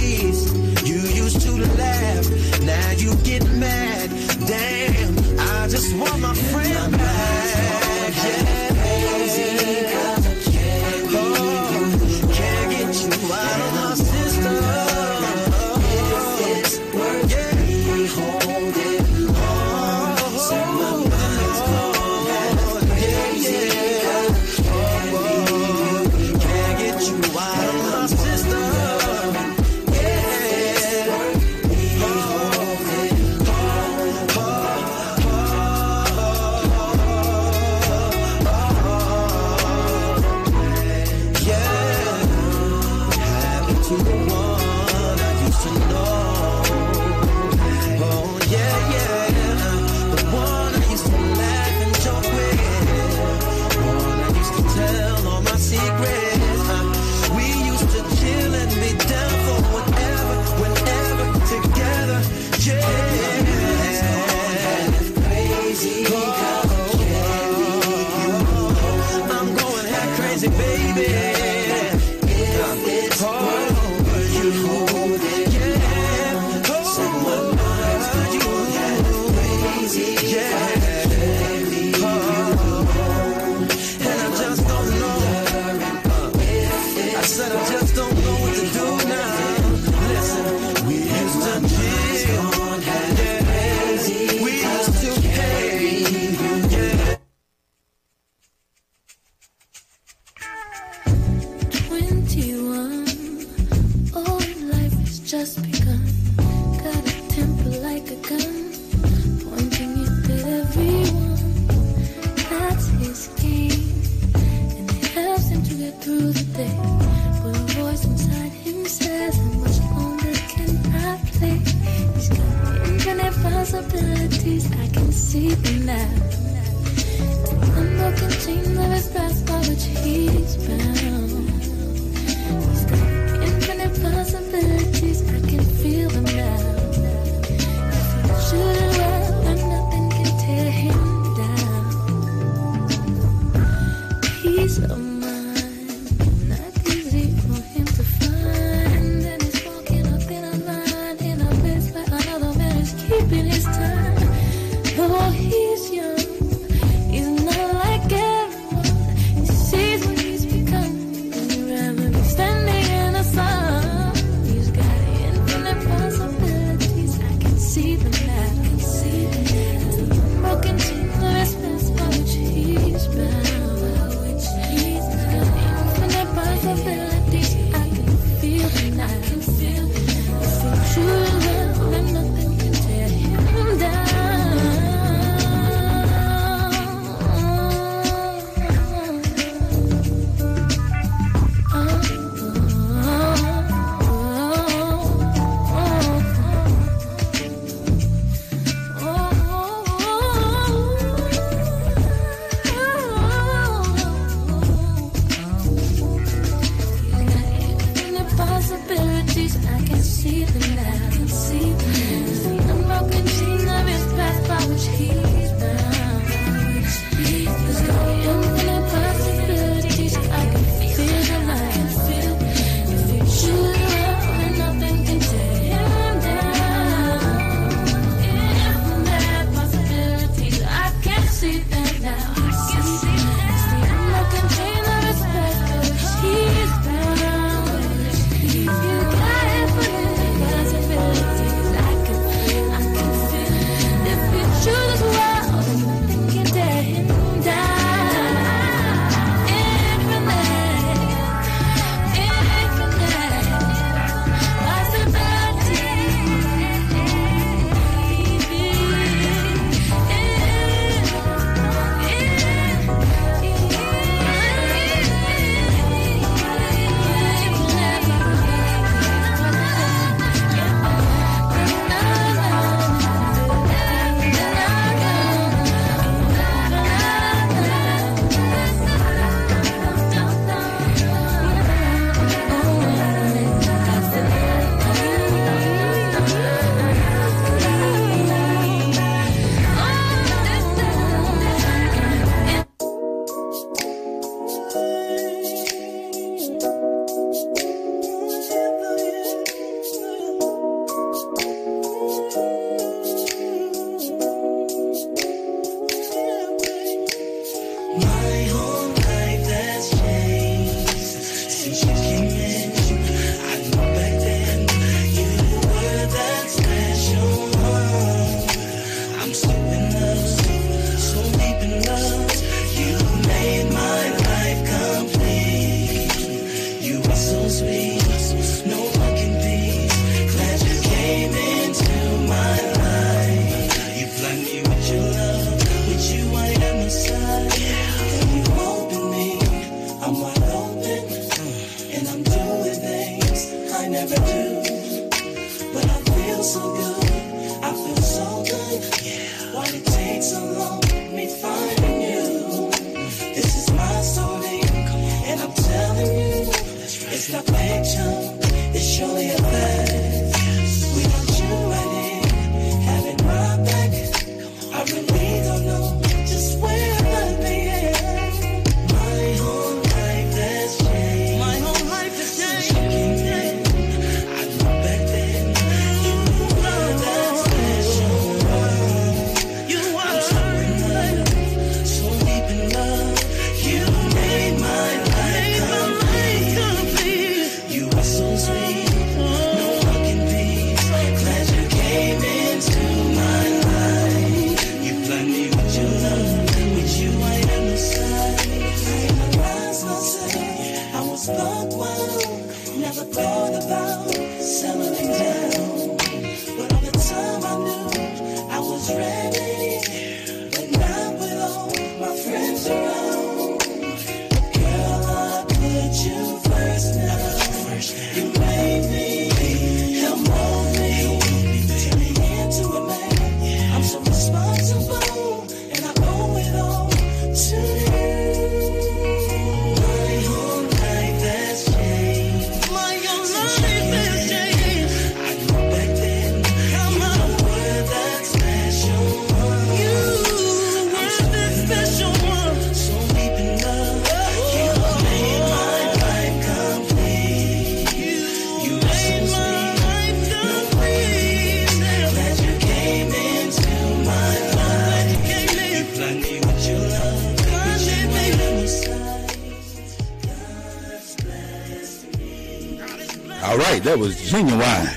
Genuine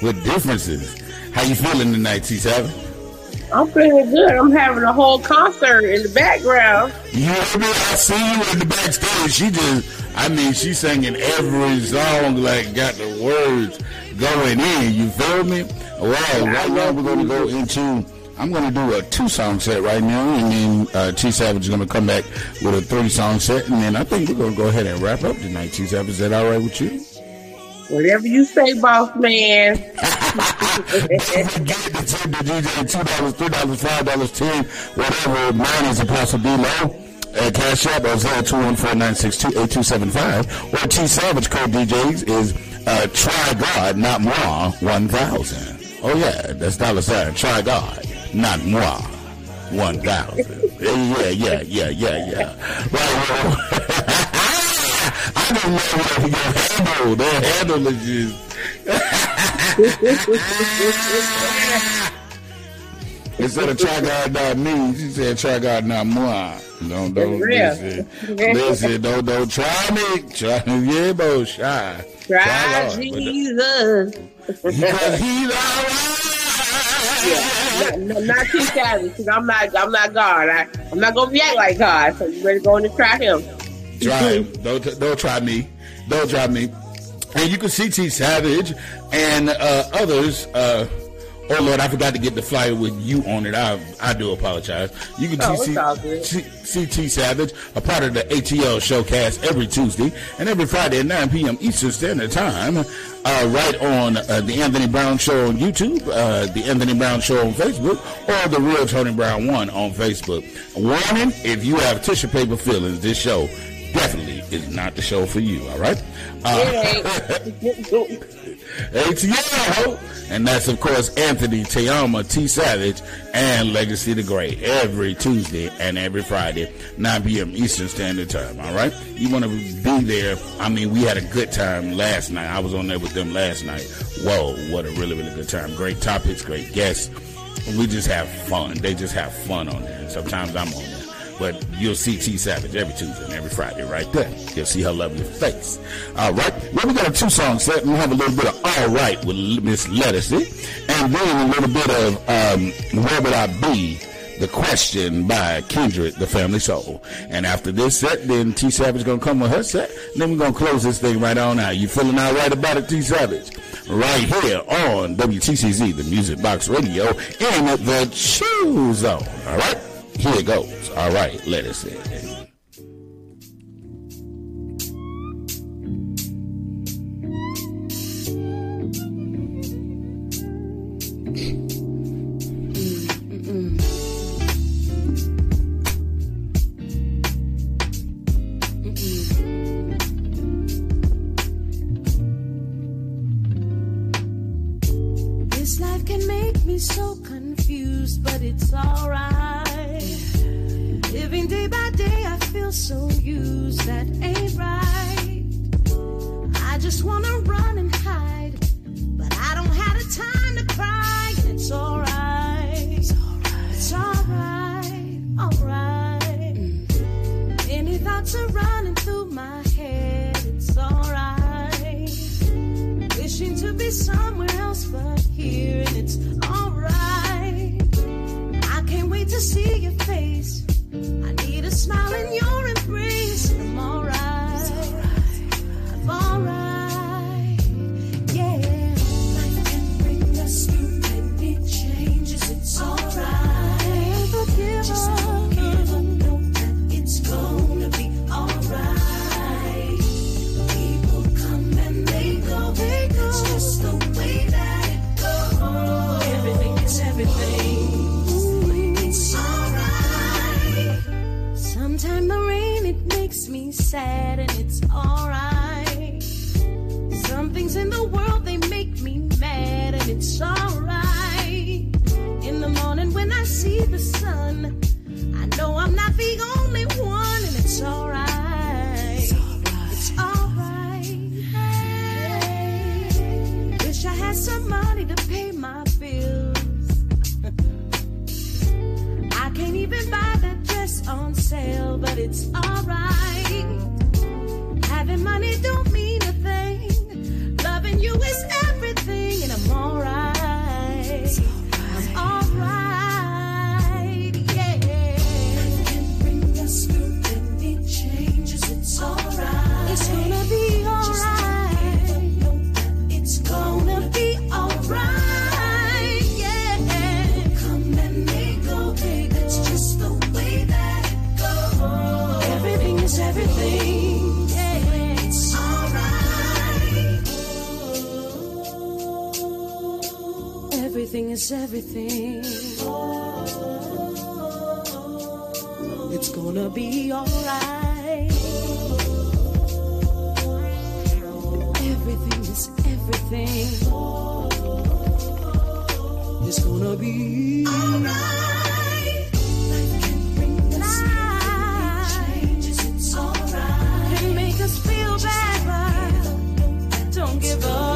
with differences. How you feeling tonight, T7? I'm feeling good. I'm having a whole concert in the background. You hear me? I see you in the backstage. She just, I mean, she's singing every song like got the words going in. You feel me? Well, right now we're going to go into. I'm going to do a two song set right now, and then uh, T Savage is going to come back with a three song set, and then I think we're going to go ahead and wrap up tonight. T Savage, is that all right with you? Whatever you say, boss man. Get the tip to DJ two dollars, three dollars, five dollars, ten, whatever. Mine is Apostle D Low. Uh, cash app seven five. Or T Savage code DJs is uh, try God, not moi, one thousand. Oh yeah, that's dollar sign. Try God, not moi, one thousand. Yeah, yeah, yeah, yeah, yeah. Right. well, I don't know what your handle. Their handle is just. Instead of try God not me, she said try God not moi. Don't don't listen. Listen, don't don't try me. Try yeah, bo shy. Try but- Jesus. Because he's alright. Yeah, not, not, not too savage because I'm not. I'm not God. I, I'm not gonna react like God. So you ready to go in and try him? Him. Don't don't try me. Don't try me. And you can see T Savage and uh, others. Uh, oh Lord, I forgot to get the flyer with you on it. I I do apologize. You can Oh, see, it's all good. see, see T Savage, a part of the ATL showcast every Tuesday and every Friday at 9 p.m. Eastern Standard Time. Uh, right on uh, the Anthony Brown Show on YouTube, uh, the Anthony Brown Show on Facebook, or the Real Tony Brown One on Facebook. Warning: If you have tissue paper feelings, this show definitely is not the show for you. All right. Uh. ATL. And that's, of course, Anthony Tiama T Savage and Legacy the Great every Tuesday and every Friday, 9 p.m. Eastern Standard Time. All right? You want to be there. I mean, we had a good time last night. I was on there with them last night. Whoa, what a really, really good time. Great topics, great guests. We just have fun. They just have fun on there. Sometimes I'm on there. But you'll see T Savage every Tuesday and every Friday right there. You'll see her lovely face. All right. Well, we got a two song set. We have a little bit of All Right with Miss Ledisi. And then a little bit of um, Where Would I Be? The Question by Kindred, the Family Soul. And after this set, then T Savage gonna come with her set. And then we're gonna close this thing right on out. You feeling all right about it, T Savage? Right here on WTCZ, the Music Box Radio, in the Chill Zone. All right? Here it goes. All right, let us in. This life can make me so confused, but it's alright. Living day by day, I feel so used, that ain't right. I just wanna run and hide, but I don't have the time to cry, it's alright. It's alright. It's alright, alright. Any thoughts are running through my head, it's alright. Wishing to be somewhere else but here, and it's to see your face. I need a smile in your embrace. I'm alright. Sad and it's alright. Some things in the world they make me mad and it's alright. In the morning when I see the sun, I know I'm not the only one and it's alright. It's alright. Wish I had some money to pay my bills. I can't even buy that dress on sale, but it's alright. everything. It's gonna be alright. Everything is everything. It's gonna be alright. Feel better. Don't give up.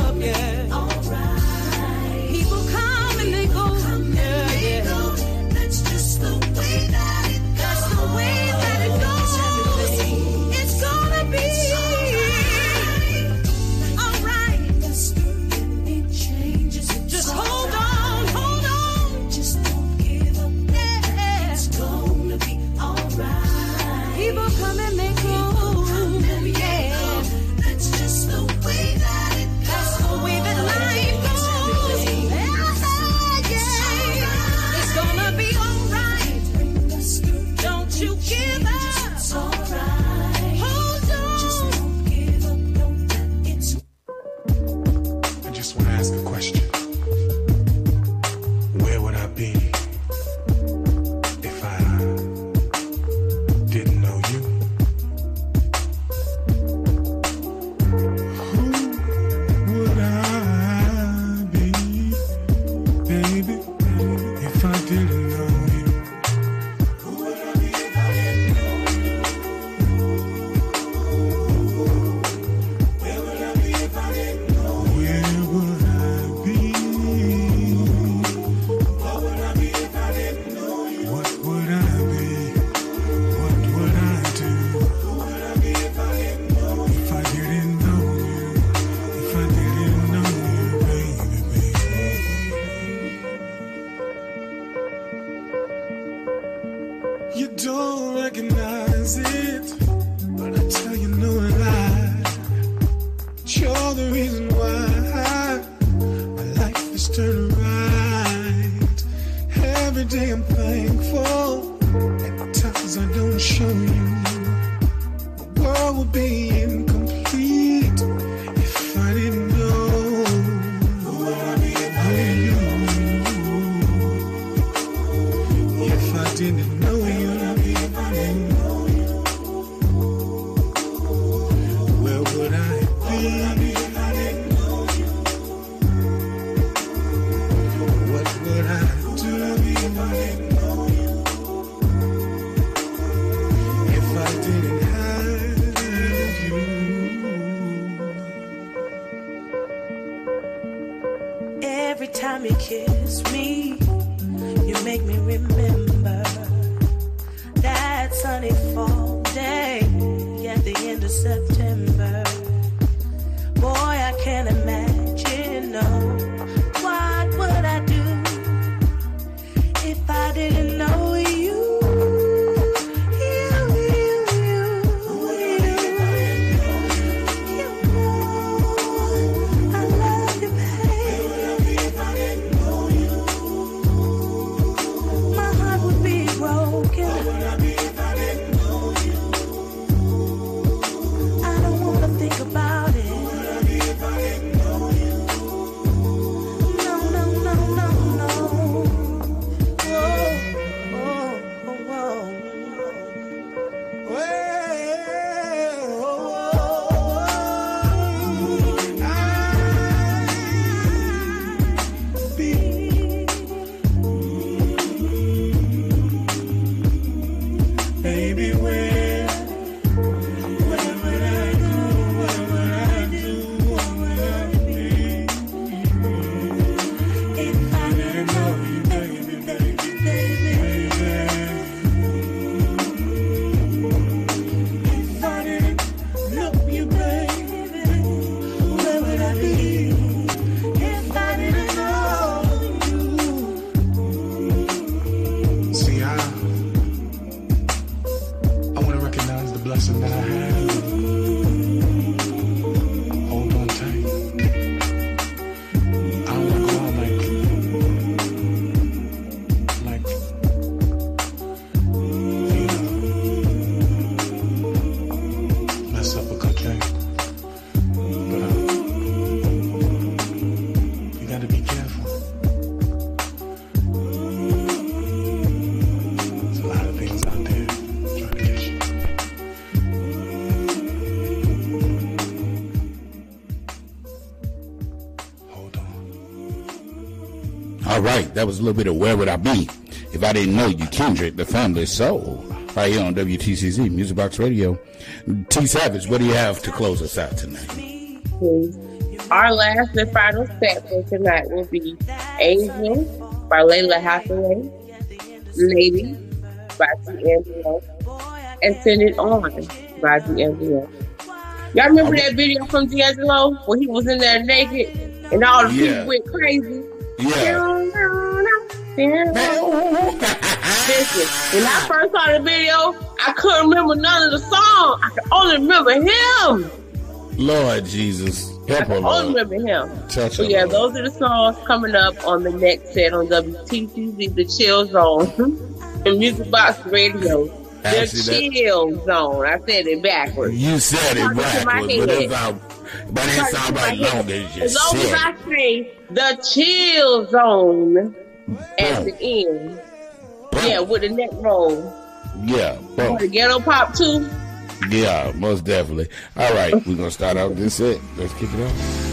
Right. That was a little bit of Where Would I Be If I Didn't Know You, Kindred, The Family Soul, right here on WTCZ, Music Box Radio. T Savage, what do you have to close us out tonight? Our last and final set for tonight will be Angel by Lalah Hathaway, Lady by D'Angelo, and Send It On by D'Angelo. Y'all remember that video from D'Angelo where he was in there naked and all the Yeah. people went crazy? Yeah. Listen, when I first saw the video, I couldn't remember none of the song. I could only remember him. Lord Jesus. I Help can only remember him. Touch So yeah, Lord. those are the songs coming up on the next set on WTCZ, the Chill Zone, and Music Box Radio. The that- Chill Zone. I said it backwards. You said it Talking to my backwards, but it's but it sounds to my right head. long as you As long as. I say the Chill Zone at the end. Yeah, with the neck roll. Yeah, boom. The ghetto pop too. Yeah, most definitely. All right, we're gonna start out this set. Let's kick it off.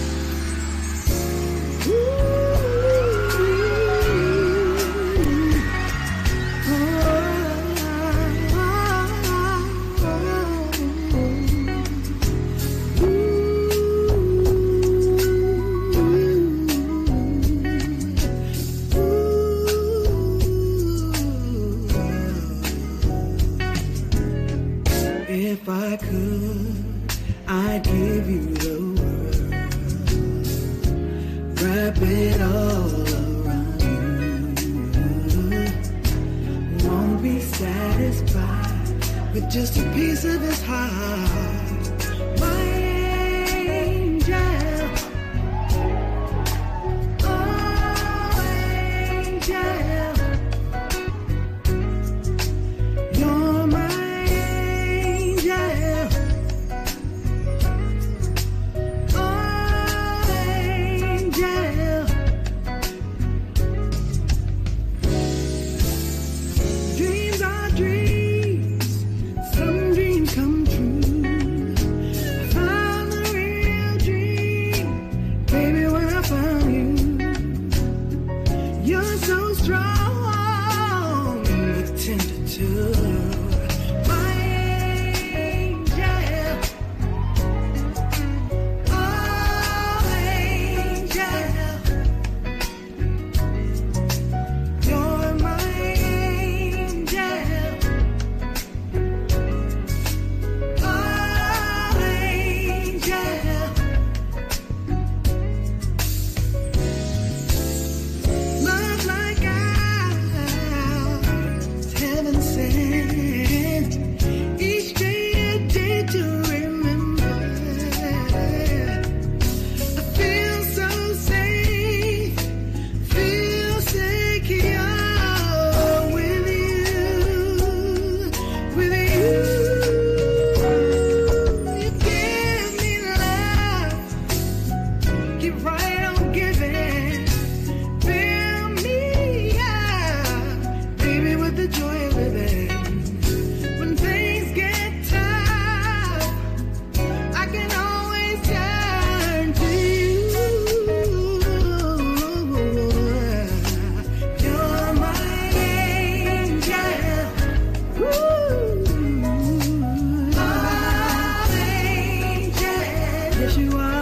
you are.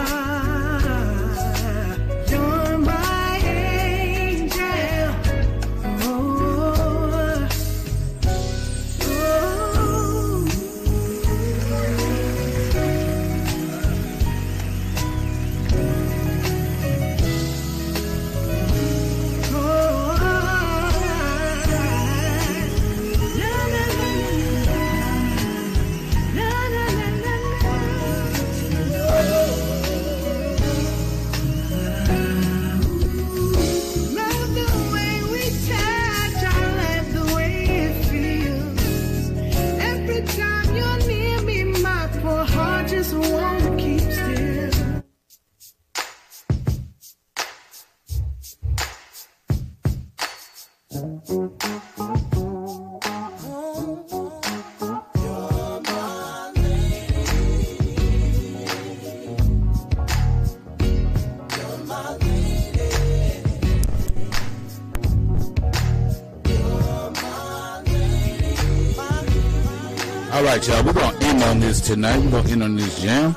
Right, y'all. We're gonna end on this tonight. We're gonna end on this jam.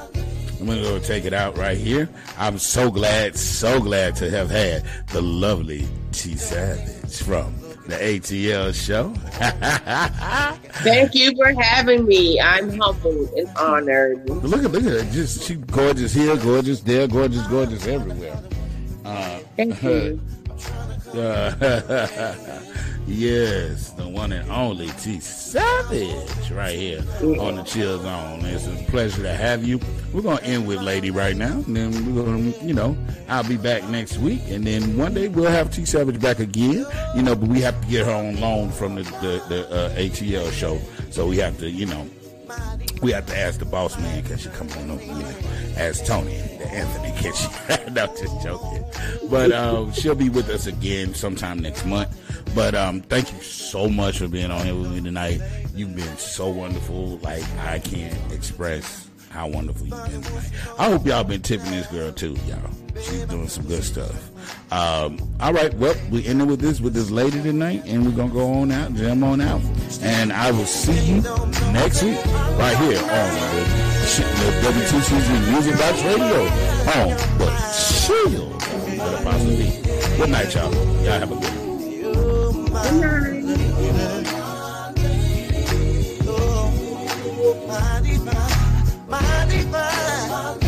I'm gonna go take it out right here. I'm so glad, so glad to have had the lovely T Savage from the ATL show. Thank you for having me. I'm humbled and honored. look at look at her. Just she gorgeous here, gorgeous there, gorgeous, gorgeous everywhere. Uh, Thank you. uh, yes, the one and only T Savage right here on the Chill Zone. It's a pleasure to have you. We're gonna end with Lady right now, and then we're gonna, you know, I'll be back next week, and then one day we'll have T Savage back again. You know, but we have to get her on loan from the the, the uh, ATL show, so we have to, you know, we have to ask the boss man can she come on over, know, ask Tony, Anthony can she? no, just joking. But um, she'll be with us again sometime next month. But um, thank you so much for being on here with me tonight. You've been so wonderful. Like I can't express how wonderful you've been tonight. I hope y'all been tipping this girl too, y'all. She's doing some good stuff. Um, all right, well, we ending with this with this lady tonight, and we're gonna go on out, jam on out, and I will see you next week right here on the, the WTCZ Music Box Radio on the Chill B. Good night, y'all. Y'all have a good one. Mighty, my divine.